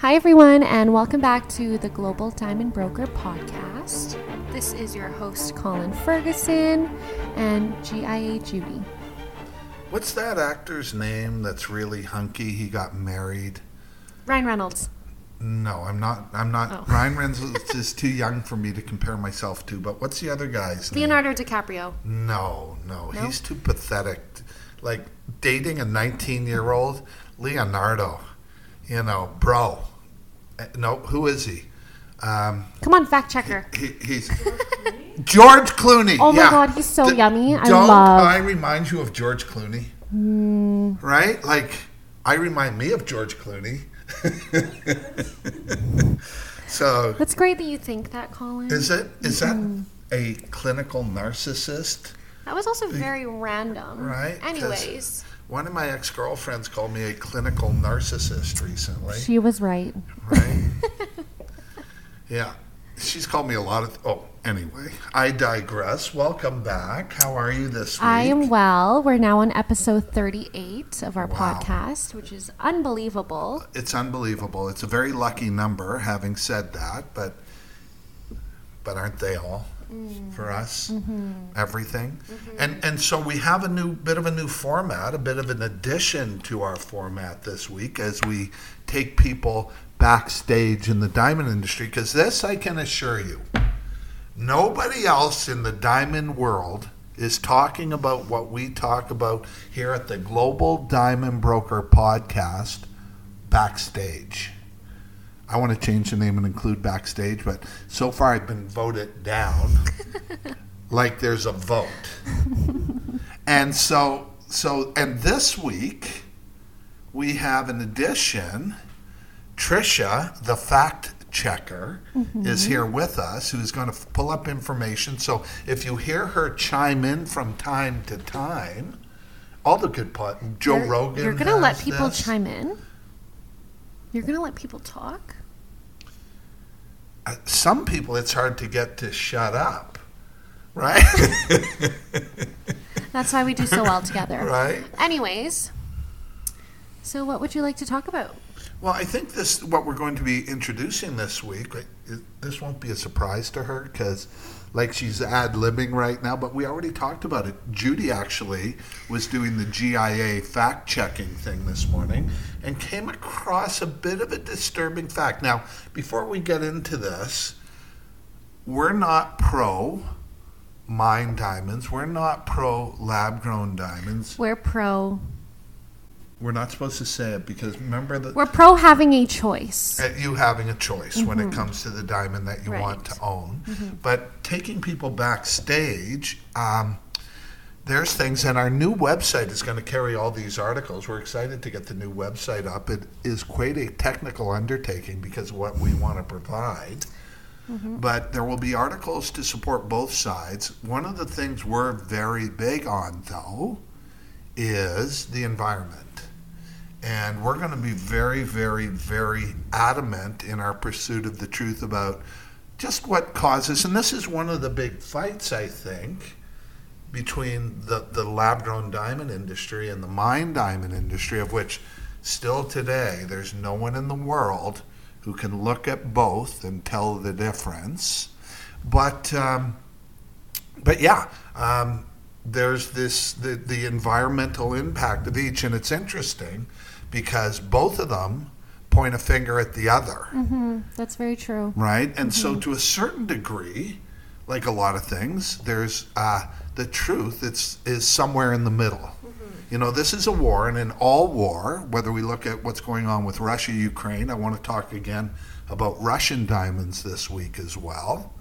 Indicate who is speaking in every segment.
Speaker 1: Hi, everyone, and welcome back to the Global Diamond Broker podcast. This is your host, Colin Ferguson, and GIA Judy.
Speaker 2: What's that actor's name that's really hunky? He got married.
Speaker 1: Ryan Reynolds.
Speaker 2: No, I'm not. I'm not.
Speaker 1: Oh.
Speaker 2: Ryan Reynolds is too young for me to compare myself to. But what's the other guy's name?
Speaker 1: Leonardo DiCaprio.
Speaker 2: No, no,
Speaker 1: No?
Speaker 2: he's too pathetic. Like dating a 19 year old Leonardo. You know, bro. No, who is he? Um,
Speaker 1: Come on, fact checker.
Speaker 2: he he's George Clooney.
Speaker 1: Oh my
Speaker 2: yeah.
Speaker 1: God, he's so
Speaker 2: D-
Speaker 1: yummy. I
Speaker 2: Don't
Speaker 1: love-.
Speaker 2: I remind you of George Clooney? Right? Like I remind me of George Clooney. so
Speaker 1: That's great that you think that, Colin.
Speaker 2: is it is that
Speaker 1: Mm-hmm.
Speaker 2: a clinical narcissist?
Speaker 1: that was also very random.
Speaker 2: Right.
Speaker 1: Anyways,
Speaker 2: One of my ex girlfriends called me a clinical narcissist recently.
Speaker 1: she was right.
Speaker 2: right? yeah. She's called me a lot of. Oh, anyway, I digress. Welcome back. How are you this week?
Speaker 1: I am well. We're now on episode 38 of our
Speaker 2: Wow.
Speaker 1: podcast, which is unbelievable.
Speaker 2: It's unbelievable. It's a very lucky number, having said that, but but aren't they all for us? Mm-hmm. Everything, mm-hmm. and and so we have a new bit of a new format, a bit of an addition to our format this week as we take people backstage in the diamond industry. Because this, I can assure you, nobody else in the diamond world is talking about what we talk about here at the Global Diamond Broker Podcast backstage. I want to change the name and include backstage, but so far I've been voted down like there's a vote. and so so and this week we have an addition Trisha, the fact checker, mm-hmm. is here with us, who's going to pull up information. So if you hear her chime in from time to time, all the good part, Joe
Speaker 1: You're-
Speaker 2: Rogan.
Speaker 1: You're going to let people
Speaker 2: this.
Speaker 1: chime in? You're going to let people talk?
Speaker 2: Uh, Some people, it's hard to get to shut up, right?
Speaker 1: That's why we do so well together.
Speaker 2: right.
Speaker 1: Anyways, so what would you like to talk about?
Speaker 2: Well, I think this what we're going to be introducing this week. it- This won't be a surprise to her because, like, she's ad libbing right now. But we already talked about it. Judy actually was doing the GIA fact checking thing this morning and came across a bit of a disturbing fact. Now, before we get into this, we're not pro mine diamonds. We're not pro lab grown diamonds.
Speaker 1: We're pro.
Speaker 2: We're not supposed to say it because remember that.
Speaker 1: We're pro having a choice.
Speaker 2: at you having a choice when it mm-hmm. comes to the diamond that you want to own. Mm-hmm. But taking people backstage, um, there's things, and our new website is going to carry all these articles. We're excited to get the new website up. It is quite a technical undertaking because of what we want to provide. Mm-hmm. But there will be articles to support both sides. One of the things we're very big on, though, is the environment. And we're going to be very, very, very adamant in our pursuit of the truth about just what causes, and this is one of the big fights, I think, between the, the lab grown diamond industry and the mine diamond industry, of which still today there's no one in the world who can look at both and tell the difference. But, um, but yeah, um, there's this the, the environmental impact of each, and it's interesting because both of them point a finger at the other,
Speaker 1: hmm That's very true.
Speaker 2: right? And so, to a certain degree, like a lot of things, there's uh, the truth. It's is somewhere in the middle. You know, this is a war, and in all war, whether we look at what's going on with Russia, Ukraine, I want to talk again about Russian diamonds this week as well.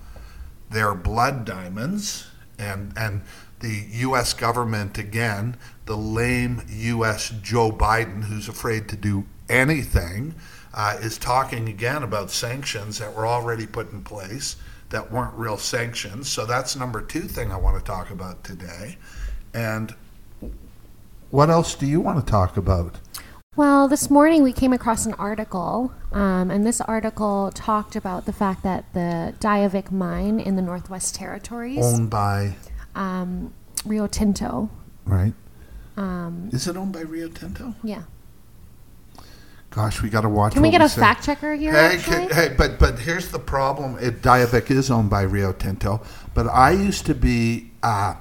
Speaker 2: They're blood diamonds, and and the U.S. government again, the lame U.S. Joe Biden, who's afraid to do anything, uh, is talking again about sanctions that were already put in place that weren't real sanctions. So that's number two thing I want to talk about today. And what else do you want to talk about?
Speaker 1: Well, this morning we came across an article, um, and this article talked about the fact that the Diavik mine in the Northwest Territories,
Speaker 2: Owned by
Speaker 1: um, Rio Tinto,
Speaker 2: right?
Speaker 1: Um,
Speaker 2: Is it owned by Rio Tinto?
Speaker 1: yeah,
Speaker 2: Gosh, we got to watch.
Speaker 1: Can we get a
Speaker 2: say.
Speaker 1: fact checker here?
Speaker 2: Hey, can- hey, but but here's the problem. It, Diavik is owned by Rio Tinto, but I used to be uh,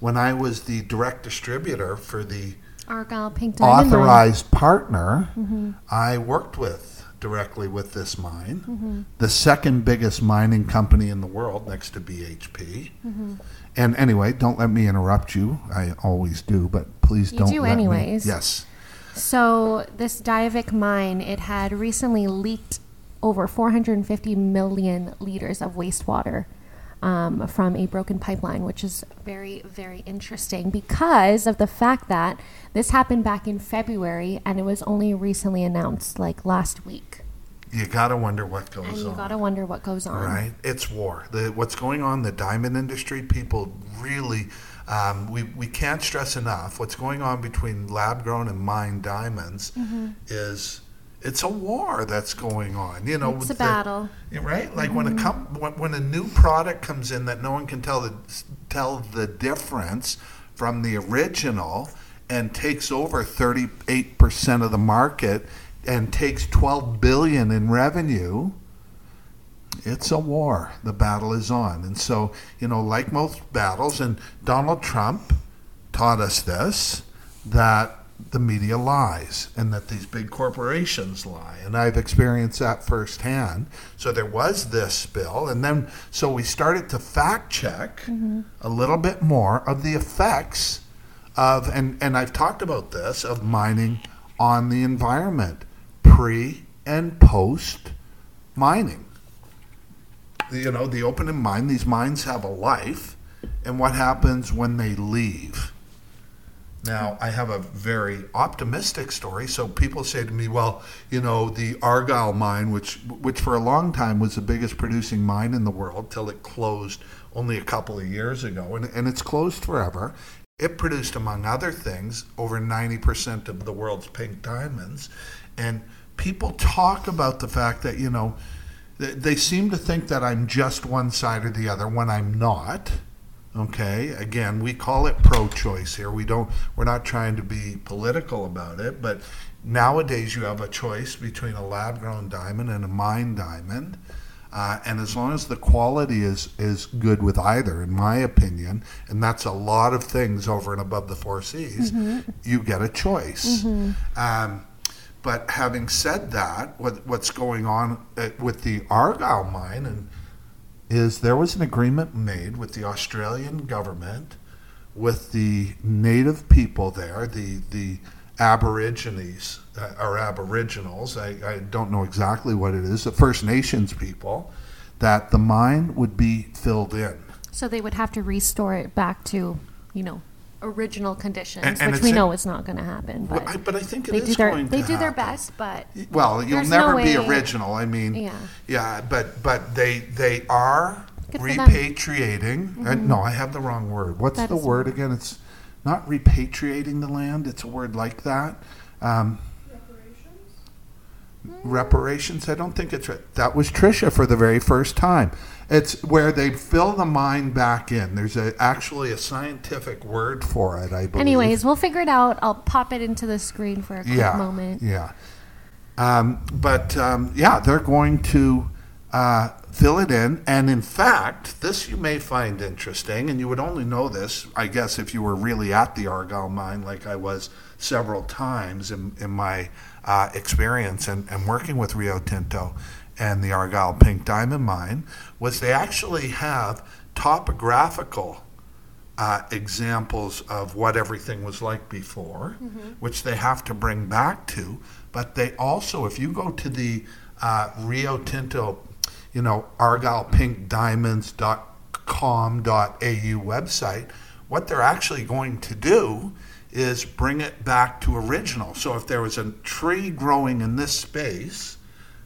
Speaker 2: when I was the direct distributor for the
Speaker 1: Argyle Pink Diamond. Mine.
Speaker 2: authorized partner.
Speaker 1: Mm-hmm.
Speaker 2: I worked with directly with this mine,
Speaker 1: Mm-hmm.
Speaker 2: the second biggest mining company in the world, next to BHP.
Speaker 1: Mm-hmm.
Speaker 2: And anyway, don't let me interrupt you. I always do, but please
Speaker 1: You
Speaker 2: don't.
Speaker 1: do
Speaker 2: let me-
Speaker 1: anyways.
Speaker 2: Yes.
Speaker 1: So this Diavik mine, it had recently leaked over 450 million liters of wastewater um, from a broken pipeline, which is very, very interesting because of the fact that this happened back in February and it was only recently announced, like last week.
Speaker 2: You gotta wonder what goes
Speaker 1: And you
Speaker 2: on.
Speaker 1: gotta wonder what goes on.
Speaker 2: Right, it's war. The, what's going on in the diamond industry? People really, um, we we can't stress enough. What's going on between lab grown and mined diamonds
Speaker 1: Mm-hmm.
Speaker 2: is it's a war that's going on. You know,
Speaker 1: It's a
Speaker 2: the-
Speaker 1: battle.
Speaker 2: right? Like when a com- when, when a new product comes in that no one can tell the tell the difference from the original and takes over 38% of the market and takes 12 billion in revenue it's a war. The battle is on. And so you know like most battles and Donald Trump taught us this that the media lies and that these big corporations lie. And I've experienced that firsthand. So there was this bill. And then so we started to fact check mm-hmm. a little bit more of the effects of and and I've talked about this of mining on the environment pre and post mining. You know the open and mine these mines have a life and what happens when they leave? Now i have a very optimistic story. So people say to me well you know the argyle mine which which for a long time was the biggest producing mine in the world till it closed only a couple of years ago and, and it's closed forever. It produced among other things over 90% of the world's pink diamonds. And people talk about the fact that you know they- seem to think that I'm just one side or the other when I'm not. Okay, again, we call it pro-choice here. We don't. We're not trying to be political about it, but nowadays you have a choice between a lab-grown diamond and a mine diamond, uh, and as long as the quality is is good with either, in my opinion, and that's a lot of things over and above the four C's, you get a choice. Um, but having said that, what, what's going on uh, with the Argyle mine and is there was an agreement made with the Australian government, with the native people there, the the Aborigines uh, or Aboriginals. I, I don't know exactly what it is. The First Nations people, that the mine would be filled in.
Speaker 1: So they would have to restore it back to, you know, original conditions,
Speaker 2: And- and
Speaker 1: which we
Speaker 2: in-
Speaker 1: know is not going to happen. But
Speaker 2: Well, I, but I think it
Speaker 1: they
Speaker 2: is
Speaker 1: do their
Speaker 2: going
Speaker 1: they
Speaker 2: to
Speaker 1: do their best, but
Speaker 2: Well, you'll never
Speaker 1: no
Speaker 2: be
Speaker 1: way-
Speaker 2: original. I mean,
Speaker 1: Yeah.
Speaker 2: yeah, but but they they are
Speaker 1: Good for them. Mm-hmm.
Speaker 2: repatriating. Uh, no, I have the wrong word. What's
Speaker 1: That
Speaker 2: the
Speaker 1: is
Speaker 2: word again? It's not repatriating the land. It's a word like that. Um, reparations. Reparations, I don't think it's right. That was Trisha for the very first time. It's where they fill the mine back in. There's a, actually a scientific word for it. I believe.
Speaker 1: anyways, we'll figure it out. I'll pop it into the screen for a quick
Speaker 2: yeah,
Speaker 1: moment.
Speaker 2: Yeah. Um, but um, yeah, they're going to uh, fill it in. And in fact, this you may find interesting, and you would only know this, I guess, if you were really at the Argyle mine, like I was several times in, in my uh, experience and, and working with Rio Tinto and the Argyle Pink Diamond Mine, was they actually have topographical uh, examples of what everything was like before, which they have to bring back to. But they also, if you go to the uh, Rio Tinto, you know, argylepinkdiamonds.com.au website, what they're actually going to do is bring it back to original. So if there was a tree growing in this space,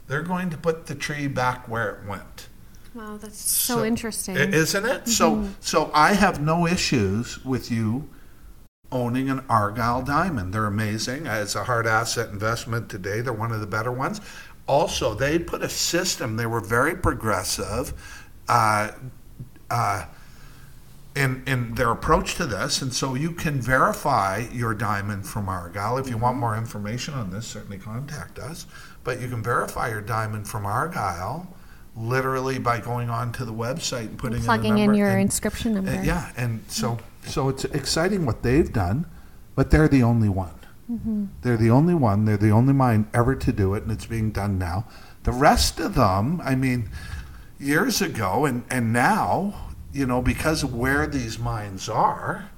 Speaker 2: they're going to put the tree back where it went.
Speaker 1: Wow, that's so, interesting.
Speaker 2: Isn't it? So so I have no issues with you owning an Argyle diamond. They're amazing. It's a hard asset investment today. They're one of the better ones. Also, they put a system. They were very progressive. Uh, uh, in, in their approach to this. And so you can verify your diamond from Argyle. If you want more information on this, certainly contact us. But you can verify your diamond from Argyle literally by going onto the website and putting
Speaker 1: Plugging
Speaker 2: in, the
Speaker 1: in your
Speaker 2: and-
Speaker 1: inscription number.
Speaker 2: uh, yeah, and so so it's exciting what they've done, but they're the only one. They're the only one. They're the only mine ever to do it, and it's being done now. The rest of them, I mean, years ago and and now, you know, because of where these mines are,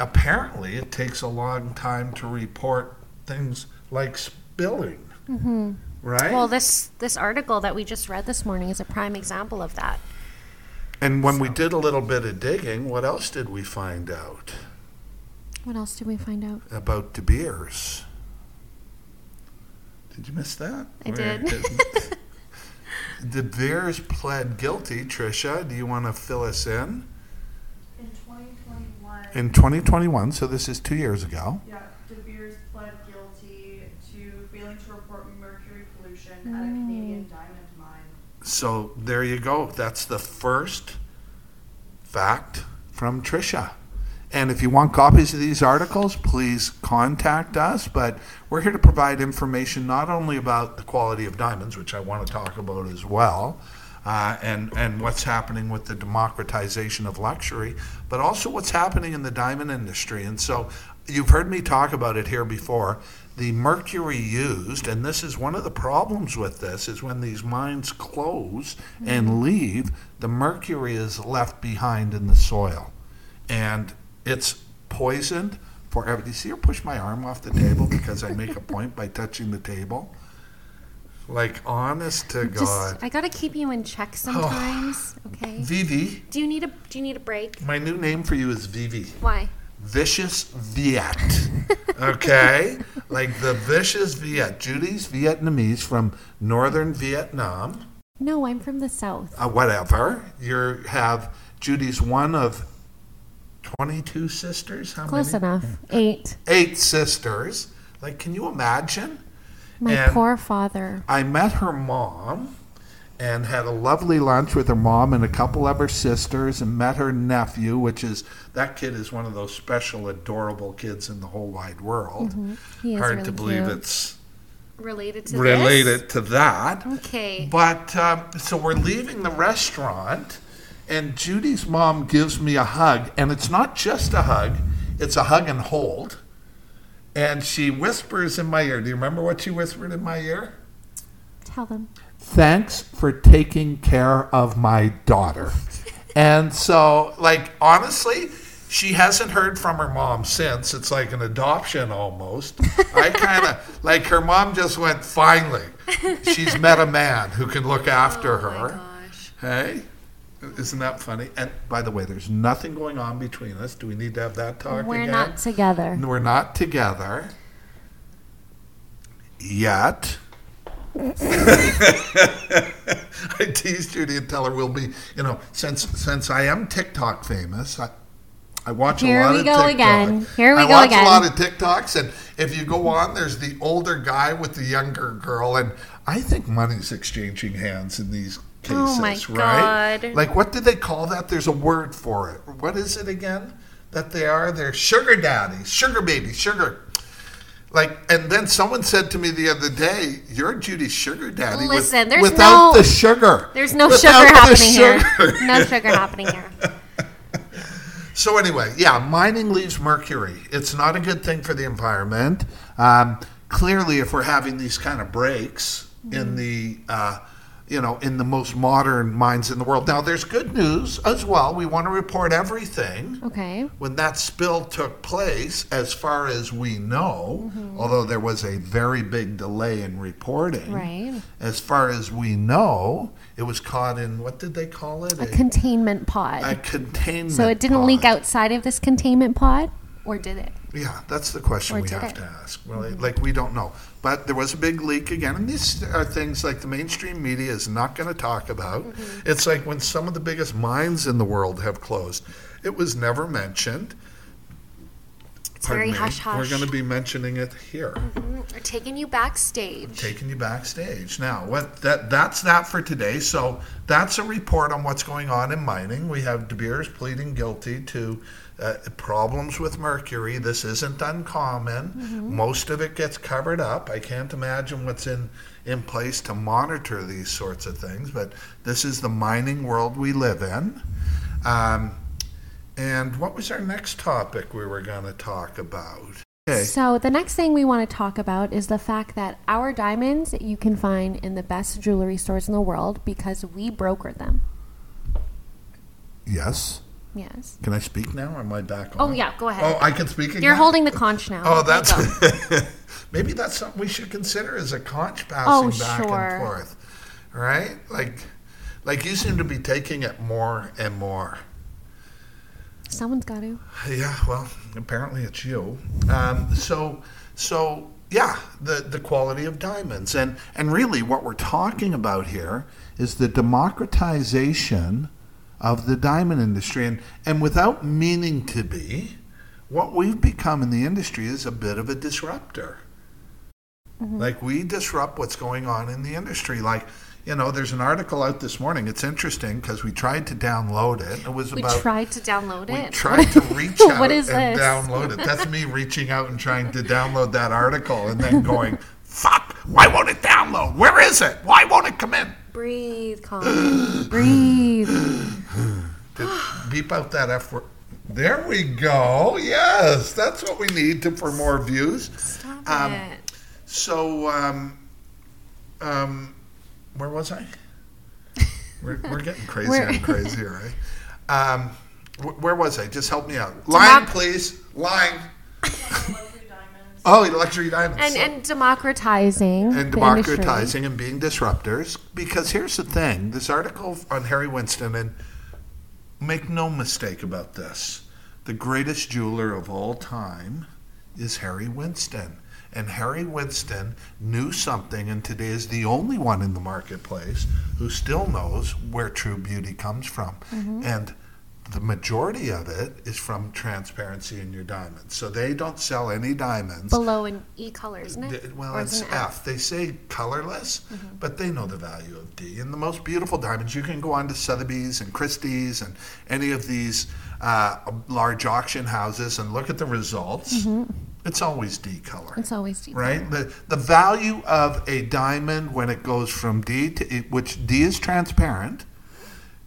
Speaker 2: apparently it takes a long time to report things like spilling. Mm-hmm. Right?
Speaker 1: Well, this this article that we just read this morning is a prime example of that.
Speaker 2: and when we did a little bit of digging, what else did we find out?
Speaker 1: What else did we find out?
Speaker 2: about De Beers. Did you miss that?
Speaker 1: I
Speaker 2: Where-
Speaker 1: did.
Speaker 2: De Beers pled guilty. Trisha, do you want to fill us in?
Speaker 3: In 2021,
Speaker 2: In 2021, so this is two years ago.
Speaker 3: yeah, at a Canadian mm. diamond mine.
Speaker 2: So there you go. That's the first fact from Trisha. And if you want copies of these articles, please contact us. But we're here to provide information not only about the quality of diamonds, which I want to talk about as well, uh, and, and what's happening with the democratization of luxury, but also what's happening in the diamond industry. And so you've heard me talk about it here before. The mercury used, and this is one of the problems with this, is when these mines close and leave, the mercury is left behind in the soil. And it's poisoned forever. Do you see her push my arm off the table because I make a point by touching the table? Like, honest to
Speaker 1: Just
Speaker 2: God.
Speaker 1: I gotta keep you in check sometimes. Okay.
Speaker 2: Vivi,
Speaker 1: Do you need a Do you need a break?
Speaker 2: my new name for you is Vivi.
Speaker 1: Why?
Speaker 2: Vicious Viet. Okay? like the Vicious Viet. Judy's Vietnamese from northern Vietnam.
Speaker 1: No, I'm from the south.
Speaker 2: Uh, whatever. You have Judy's one of 22 sisters. How many?
Speaker 1: Close
Speaker 2: many?
Speaker 1: enough. Eight.
Speaker 2: Eight sisters. Like, can you imagine?
Speaker 1: My
Speaker 2: And-
Speaker 1: poor father.
Speaker 2: I met her mom and had a lovely lunch with her mom and a couple of her sisters and met her nephew, which is that kid is one of those special, adorable kids in the whole wide world.
Speaker 1: He is
Speaker 2: Hard
Speaker 1: really
Speaker 2: to believe
Speaker 1: cute.
Speaker 2: it's
Speaker 1: related to
Speaker 2: related to that.
Speaker 1: Okay.
Speaker 2: But um, so we're leaving the restaurant, and Judy's mom gives me a hug, and it's not just a hug; it's a hug and hold. And she whispers in my ear. Do you remember what she whispered in my ear?
Speaker 1: Tell them.
Speaker 2: Thanks for taking care of my daughter. and so, like, honestly, she hasn't heard from her mom since. It's like an adoption almost. I kind of, like, her mom just went, finally, she's met a man who can look oh after
Speaker 1: Oh
Speaker 2: her.
Speaker 1: gosh.
Speaker 2: Hey? Isn't that funny? And by the way, there's nothing going on between us. Do we need to have that talk
Speaker 1: We're
Speaker 2: again?
Speaker 1: not together.
Speaker 2: We're not together yet. I teased Judy and tell her we'll be, you know, since since I am TikTok famous, I, I watch
Speaker 1: Here
Speaker 2: a lot of TikTok.
Speaker 1: Here we go again. Here we
Speaker 2: I
Speaker 1: go
Speaker 2: watch
Speaker 1: again.
Speaker 2: a lot of TikToks, and if you go on, there's the older guy with the younger girl, and I think money's exchanging hands in these cases,
Speaker 1: Oh my
Speaker 2: right?
Speaker 1: God.
Speaker 2: Like, what do they call that? There's a word for it. What is it again? That they are? They're sugar daddies, sugar babies, sugar. Like, and then someone said to me the other day, "You're Judy's sugar daddy with-
Speaker 1: Listen, there's
Speaker 2: without
Speaker 1: no-
Speaker 2: the sugar.
Speaker 1: There's no sugar happening here. No sugar happening here.
Speaker 2: So anyway, yeah, mining leaves mercury. It's not a good thing for the environment. Um, clearly, if we're having these kind of breaks in the, uh, you know, in the most modern mines in the world. Now, there's good news as well. We want to report everything.
Speaker 1: Okay.
Speaker 2: When that spill took place, as far as we know, mm-hmm. although there was a very big delay in reporting,
Speaker 1: Right.
Speaker 2: as far as we know, it was caught in what did they call it?
Speaker 1: A containment pod.
Speaker 2: a containment.
Speaker 1: so it didn't leak outside of this containment pod, or did it?
Speaker 2: Yeah, that's the question
Speaker 1: Or
Speaker 2: we have
Speaker 1: it?
Speaker 2: to ask. Well, mm-hmm. like we don't know, but there was a big leak again, and these are things like the mainstream media is not going to talk about.
Speaker 1: Mm-hmm.
Speaker 2: It's like when some of the biggest mines in the world have closed, it was never mentioned.
Speaker 1: It's
Speaker 2: Pardon
Speaker 1: very
Speaker 2: me.
Speaker 1: hush hush.
Speaker 2: We're going to be mentioning it here.
Speaker 1: We're taking you backstage.
Speaker 2: taking you backstage. Now, what that that's that for today. So that's a report on what's going on in mining. We have De Beers pleading guilty to uh, problems with mercury. This isn't uncommon. Most of it gets covered up. I can't imagine what's in in place to monitor these sorts of things. But this is the mining world we live in. Um, and what was our next topic we were going to talk about? Okay.
Speaker 1: So, the next thing we want to talk about is the fact that our diamonds you can find in the best jewelry stores in the world because we brokered them.
Speaker 2: Yes.
Speaker 1: Yes.
Speaker 2: Can I speak now? Or am I back on?
Speaker 1: Oh, yeah, go ahead.
Speaker 2: Oh, I can speak again.
Speaker 1: You're holding the conch now.
Speaker 2: Oh, that's maybe that's something we should consider as a conch passing
Speaker 1: Oh,
Speaker 2: back
Speaker 1: sure.
Speaker 2: and forth, right? Like, like you seem to be taking it more and more.
Speaker 1: Someone's got to.
Speaker 2: Yeah, well, apparently it's you. Um, so, so yeah, the the quality of diamonds, and and really, what we're talking about here is the democratization of the diamond industry, and and without meaning to be, what we've become in the industry is a bit of a disruptor. Mm-hmm. Like we disrupt what's going on in the industry. Like, you know, there's an article out this morning. It's interesting because we tried to download it. It was
Speaker 1: We
Speaker 2: about
Speaker 1: tried to download
Speaker 2: we
Speaker 1: it.
Speaker 2: tried to reach out
Speaker 1: What is
Speaker 2: and
Speaker 1: this?
Speaker 2: download it. That's me reaching out and trying to download that article and then going, fuck, why won't it download? Where is it? Why won't it come in?
Speaker 1: Breathe, calm. Breathe.
Speaker 2: Did, beep out that F word. There we go. Yes, that's what we need to, for more views.
Speaker 1: Stop
Speaker 2: Um,
Speaker 1: it.
Speaker 2: So, um, um, where was I? We're, we're getting crazier and crazier, right? Um, wh- where was I? Just help me out. Line,
Speaker 1: Democ-
Speaker 2: please. Line. Oh, luxury diamonds.
Speaker 1: And,
Speaker 2: So-
Speaker 1: and democratizing.
Speaker 2: and
Speaker 1: the industry.
Speaker 2: democratizing and being disruptors. Because here's the thing: this article on Harry Winston, and make no mistake about this, the greatest jeweler of all time is Harry Winston. And Harry Winston knew something, and today is the only one in the marketplace who still knows where true beauty comes from. Mm-hmm. And the majority of it is from transparency in your diamonds. So they don't sell any diamonds
Speaker 1: Below an E color, isn't it?
Speaker 2: well,
Speaker 1: Or
Speaker 2: it's
Speaker 1: it
Speaker 2: F. They say colorless,
Speaker 1: Mm-hmm.
Speaker 2: but they know the value of D. And the most beautiful diamonds, you can go on to Sotheby's and Christie's and any of these uh, large auction houses and look at the results. It's always D color.
Speaker 1: Mm-hmm. It's always deep.
Speaker 2: Right, the the value of a diamond when it goes from D to E, which D is transparent,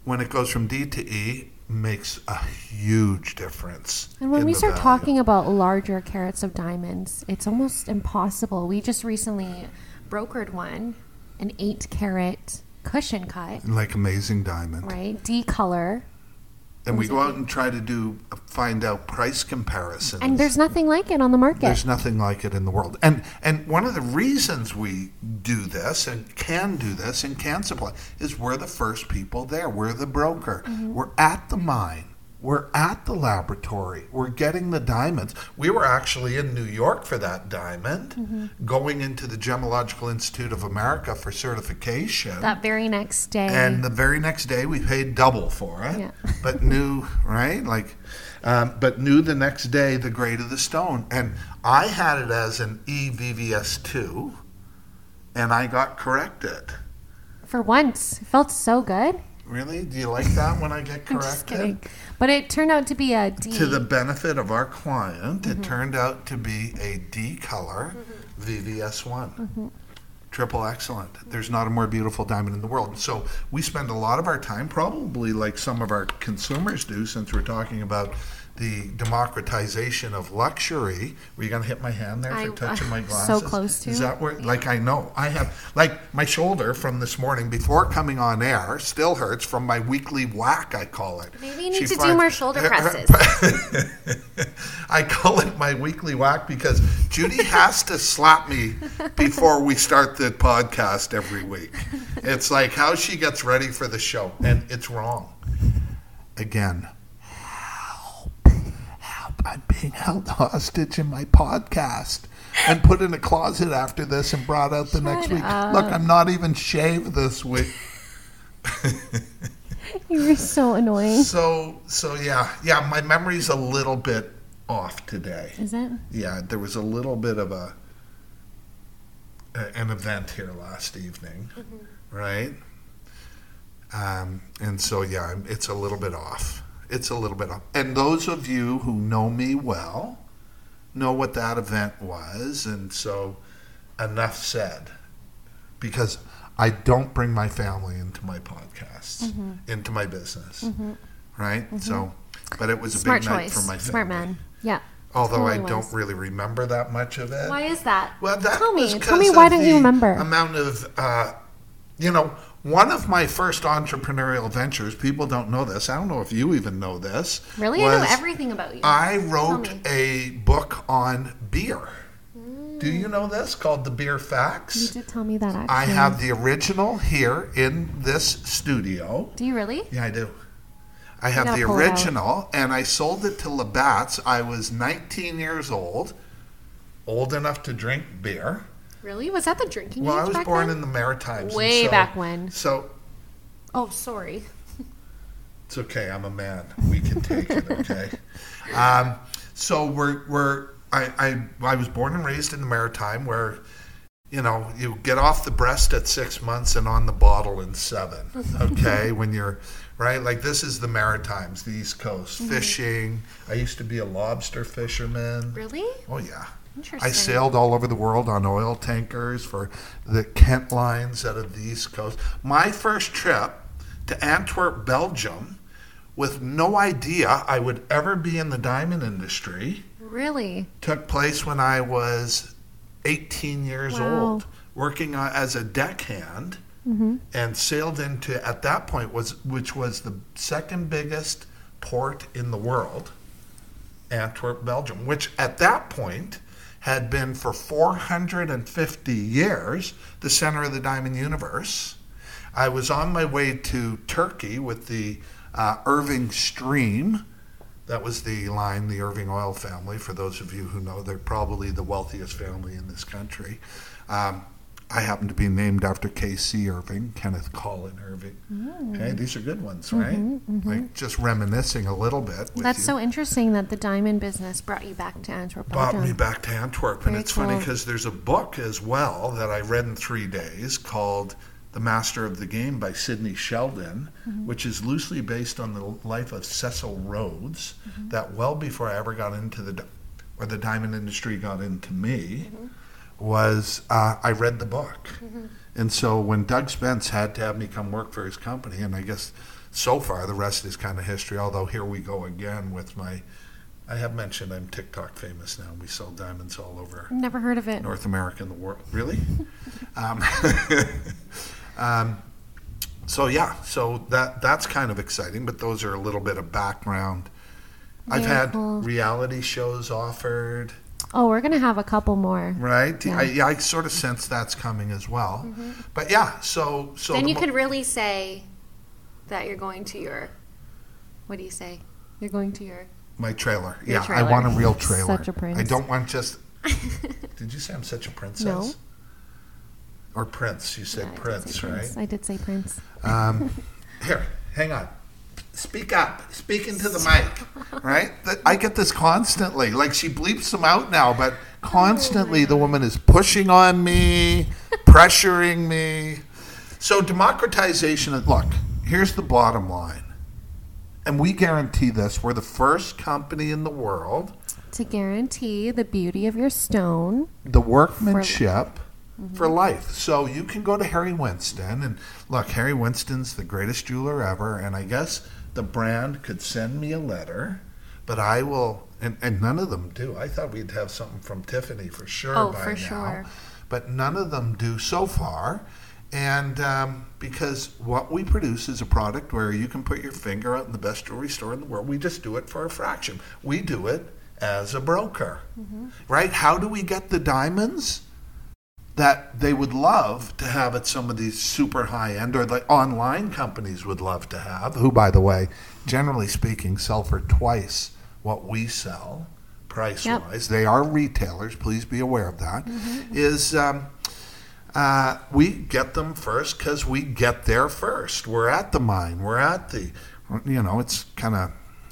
Speaker 2: when it goes from D to E, makes a huge difference.
Speaker 1: And when we start
Speaker 2: value.
Speaker 1: talking about larger carats of diamonds, it's almost impossible. We just recently brokered one, an eight carat cushion cut,
Speaker 2: like amazing diamond,
Speaker 1: right? D color.
Speaker 2: And we go out and try to do find out price comparisons.
Speaker 1: And there's nothing like it on the market.
Speaker 2: There's nothing like it in the world. And and one of the reasons we do this and can do this and can supply is we're the first people there. We're the broker.
Speaker 1: Mm-hmm.
Speaker 2: We're at the mine. We're at the laboratory. We're getting the diamonds. We were actually in New York for that diamond,
Speaker 1: Mm-hmm.
Speaker 2: going into the Gemological Institute of America for certification.
Speaker 1: that very next day.
Speaker 2: And the very next day, we paid double for it.
Speaker 1: Yeah.
Speaker 2: But knew, right? Like, um, but knew the next day the grade of the stone. And I had it as an E EVVS2, and I got corrected.
Speaker 1: for once, it felt so good.
Speaker 2: Really? Do you like that when I get corrected?
Speaker 1: just kidding. But it turned out to be a D.
Speaker 2: To the benefit of our client,
Speaker 1: Mm-hmm.
Speaker 2: it turned out to be a D color VVS1.
Speaker 1: Mm-hmm.
Speaker 2: Triple excellent. There's not a more beautiful diamond in the world. So we spend a lot of our time, probably like some of our consumers do, since we're talking about the democratization of luxury. Were you going to hit my hand there for
Speaker 1: I-
Speaker 2: touching my glasses?
Speaker 1: so close to.
Speaker 2: Is that where, like, I know. I have, like, my shoulder from this morning before coming on air still hurts from my weekly whack, I call it.
Speaker 1: Maybe you need
Speaker 2: She
Speaker 1: to do more shoulder presses.
Speaker 2: I call it my weekly whack because Judy has to slap me before we start the podcast every week. It's like how she gets ready for the show, and it's wrong. Again. I'm being held hostage in my podcast. And put in a closet after this and brought out the next week. Look, I'm not even shaved this week.
Speaker 1: you were so annoying.
Speaker 2: So so yeah, yeah, my memory's a little bit off today.
Speaker 1: Is it?
Speaker 2: Yeah, there was a little bit of a, a an event here last evening, right? Um, and so yeah, it's a little bit off. It's a little bit off. And those of you who know me well know what that event was, and so enough said. Because I don't bring my family into my podcasts,
Speaker 1: Mm-hmm.
Speaker 2: into my business, right? So, but it was a
Speaker 1: Smart
Speaker 2: big night
Speaker 1: choice.
Speaker 2: for my family.
Speaker 1: Smart. Yeah.
Speaker 2: Although I don't
Speaker 1: was.
Speaker 2: really remember that much of it.
Speaker 1: Why is that?
Speaker 2: Well, that
Speaker 1: tell me. Tell me why don't you
Speaker 2: the
Speaker 1: remember?
Speaker 2: Amount of, uh, you know, one of my first entrepreneurial ventures. People don't know this. I don't know if you even know this.
Speaker 1: really? I know everything about you.
Speaker 2: I wrote a book on beer. Do you
Speaker 1: Mm.
Speaker 2: know this called the Beer Facts.
Speaker 1: you did tell me that actually.
Speaker 2: I have the original here in this studio.
Speaker 1: Do you really?
Speaker 2: Yeah, I do. I have the
Speaker 1: pull it out.
Speaker 2: original, and I sold it to Labatt's. I was 19 years old, old enough to drink beer.
Speaker 1: Really? Was that the drinking
Speaker 2: Well,
Speaker 1: age
Speaker 2: I was
Speaker 1: back
Speaker 2: born
Speaker 1: then?
Speaker 2: in the Maritimes.
Speaker 1: Way
Speaker 2: so-
Speaker 1: back when.
Speaker 2: So
Speaker 1: Oh, sorry.
Speaker 2: it's okay. I'm a man. We can take it. Okay. Um, so we're we're I, I I was born and raised in the Maritime, where you know you get off the breast at six months and on the bottle in seven. Okay, when you're right, like this is the Maritimes, the East Coast,
Speaker 1: Mm-hmm.
Speaker 2: fishing. I used to be a lobster fisherman.
Speaker 1: Really?
Speaker 2: Oh yeah.
Speaker 1: Interesting.
Speaker 2: I sailed all over the world on oil tankers for the Kent lines out of the East Coast. My first trip to Antwerp, Belgium, with no idea I would ever be in the diamond industry,
Speaker 1: Really?
Speaker 2: took place when I was 18 years
Speaker 1: Wow.
Speaker 2: old, working as a deckhand,
Speaker 1: Mm-hmm.
Speaker 2: and sailed into at that point was which was the second biggest port in the world, Antwerp, Belgium, which at that point had been for 450 years the center of the diamond universe. I was on my way to Turkey with the uh, Irving Stream. That was the line, the Irving oil family. For those of you who know, they're probably the wealthiest family in this country. Um, I happen to be named after K.C. Irving, Kenneth Colin Irving. Mm. Okay, these are good ones, mm-hmm, right? Mm-hmm. Like just reminiscing a little bit. With
Speaker 1: That's
Speaker 2: you
Speaker 1: so interesting that the diamond business brought you back to Antwerp,
Speaker 2: brought me back to Antwerp. And
Speaker 1: Very
Speaker 2: it's funny because there's a book as well that I read in three days called The Master of the Game by Sidney Sheldon,
Speaker 1: Mm-hmm.
Speaker 2: which is loosely based on the life of Cecil Rhodes, mm-hmm. that well before I ever got into the, or the diamond industry got into me, was uh, I read the book. And so when Doug Spence had to have me come work for his company, and I guess so far the rest is kind of history, although here we go again with my. I have mentioned I'm TikTok famous now. We sell diamonds all over
Speaker 1: Never heard of it.
Speaker 2: North America and the world. Really? um, um, so yeah, so that that's kind of exciting. But those are a little bit of background. I've had
Speaker 1: cool.
Speaker 2: reality shows offered,
Speaker 1: Oh, we're gonna have a couple more.
Speaker 2: right?
Speaker 1: Yeah.
Speaker 2: I, yeah, I sort of sense that's coming as well. But yeah, so so
Speaker 1: then
Speaker 2: the
Speaker 1: you
Speaker 2: mo-
Speaker 1: could really say that you're going to your. What do you say? You're going to your.
Speaker 2: my trailer.
Speaker 1: Your
Speaker 2: yeah, I want a real trailer.
Speaker 1: Such a prince.
Speaker 2: I don't want just. Did you say I'm such a princess?
Speaker 1: No.
Speaker 2: Or prince? You
Speaker 1: Yeah,
Speaker 2: said
Speaker 1: I say
Speaker 2: prince, right?
Speaker 1: Prince. I did say Prince.
Speaker 2: Um, here, hang on. Speak up. Speak into the mic, right? I get this constantly. Like she bleeps them out now, but constantly the woman is pushing on me, pressuring me. So democratization. Look, here's the bottom line, and we guarantee this: we're the first company in the world.
Speaker 1: To guarantee the beauty of your stone.
Speaker 2: the workmanship mm-hmm. for life. So you can go to Harry Winston and look, Harry Winston's the greatest jeweler ever, and I guess the brand could send me a letter, but I will. And, and none of them do. I thought we'd have something from Tiffany for sure
Speaker 1: Oh,
Speaker 2: by
Speaker 1: for
Speaker 2: now,
Speaker 1: sure.
Speaker 2: but none of them do so far. And um, because what we produce is a product where you can put your finger out in the best jewelry store in the world, we just do it for a fraction. We do it as a broker, right? How do we get the diamonds that they would love to have at some of these super high end or the online companies would love to have? Who, by the way, generally speaking, sell for twice what we sell price wise. They are retailers. Please be aware of that. Is um, uh, we get them first because we get there first. We're at the mine. We're at the, you know, it's kind of,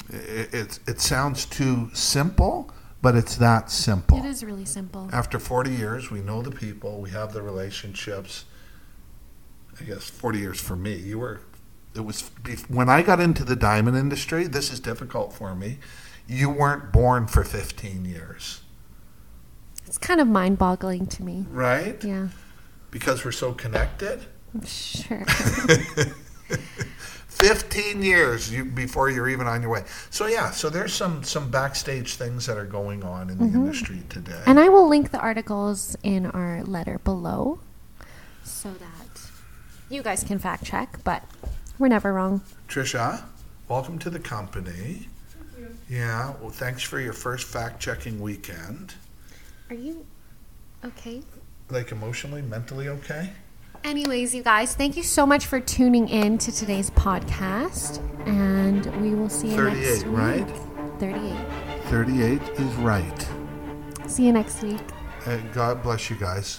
Speaker 2: It, it, it sounds too simple, but it's that simple.
Speaker 1: It is really simple.
Speaker 2: After 40 years, we know the people, we have the relationships. I guess 40 years for me. You were, it was, when I got into the diamond industry, this is difficult for me. You weren't born for 15 years,
Speaker 1: It's kind of mind boggling to me.
Speaker 2: right?
Speaker 1: Yeah,
Speaker 2: Because we're so connected.
Speaker 1: sure.
Speaker 2: 15 years you, before you're even on your way. So yeah, so there's some some backstage things that are going on in the mm-hmm. industry today.
Speaker 1: and I will link the articles in our letter below so that you guys can fact check, but we're never wrong.
Speaker 2: Trisha, welcome to the company. Yeah, well, thanks for your first fact checking weekend.
Speaker 1: Are you okay?
Speaker 2: Like emotionally, mentally okay?
Speaker 1: Anyways, you guys, thank you so much for tuning in to today's podcast, and we will see you
Speaker 2: 38,
Speaker 1: next week.
Speaker 2: right?
Speaker 1: 38.
Speaker 2: 38 is right.
Speaker 1: See you next week.
Speaker 2: And God bless you guys.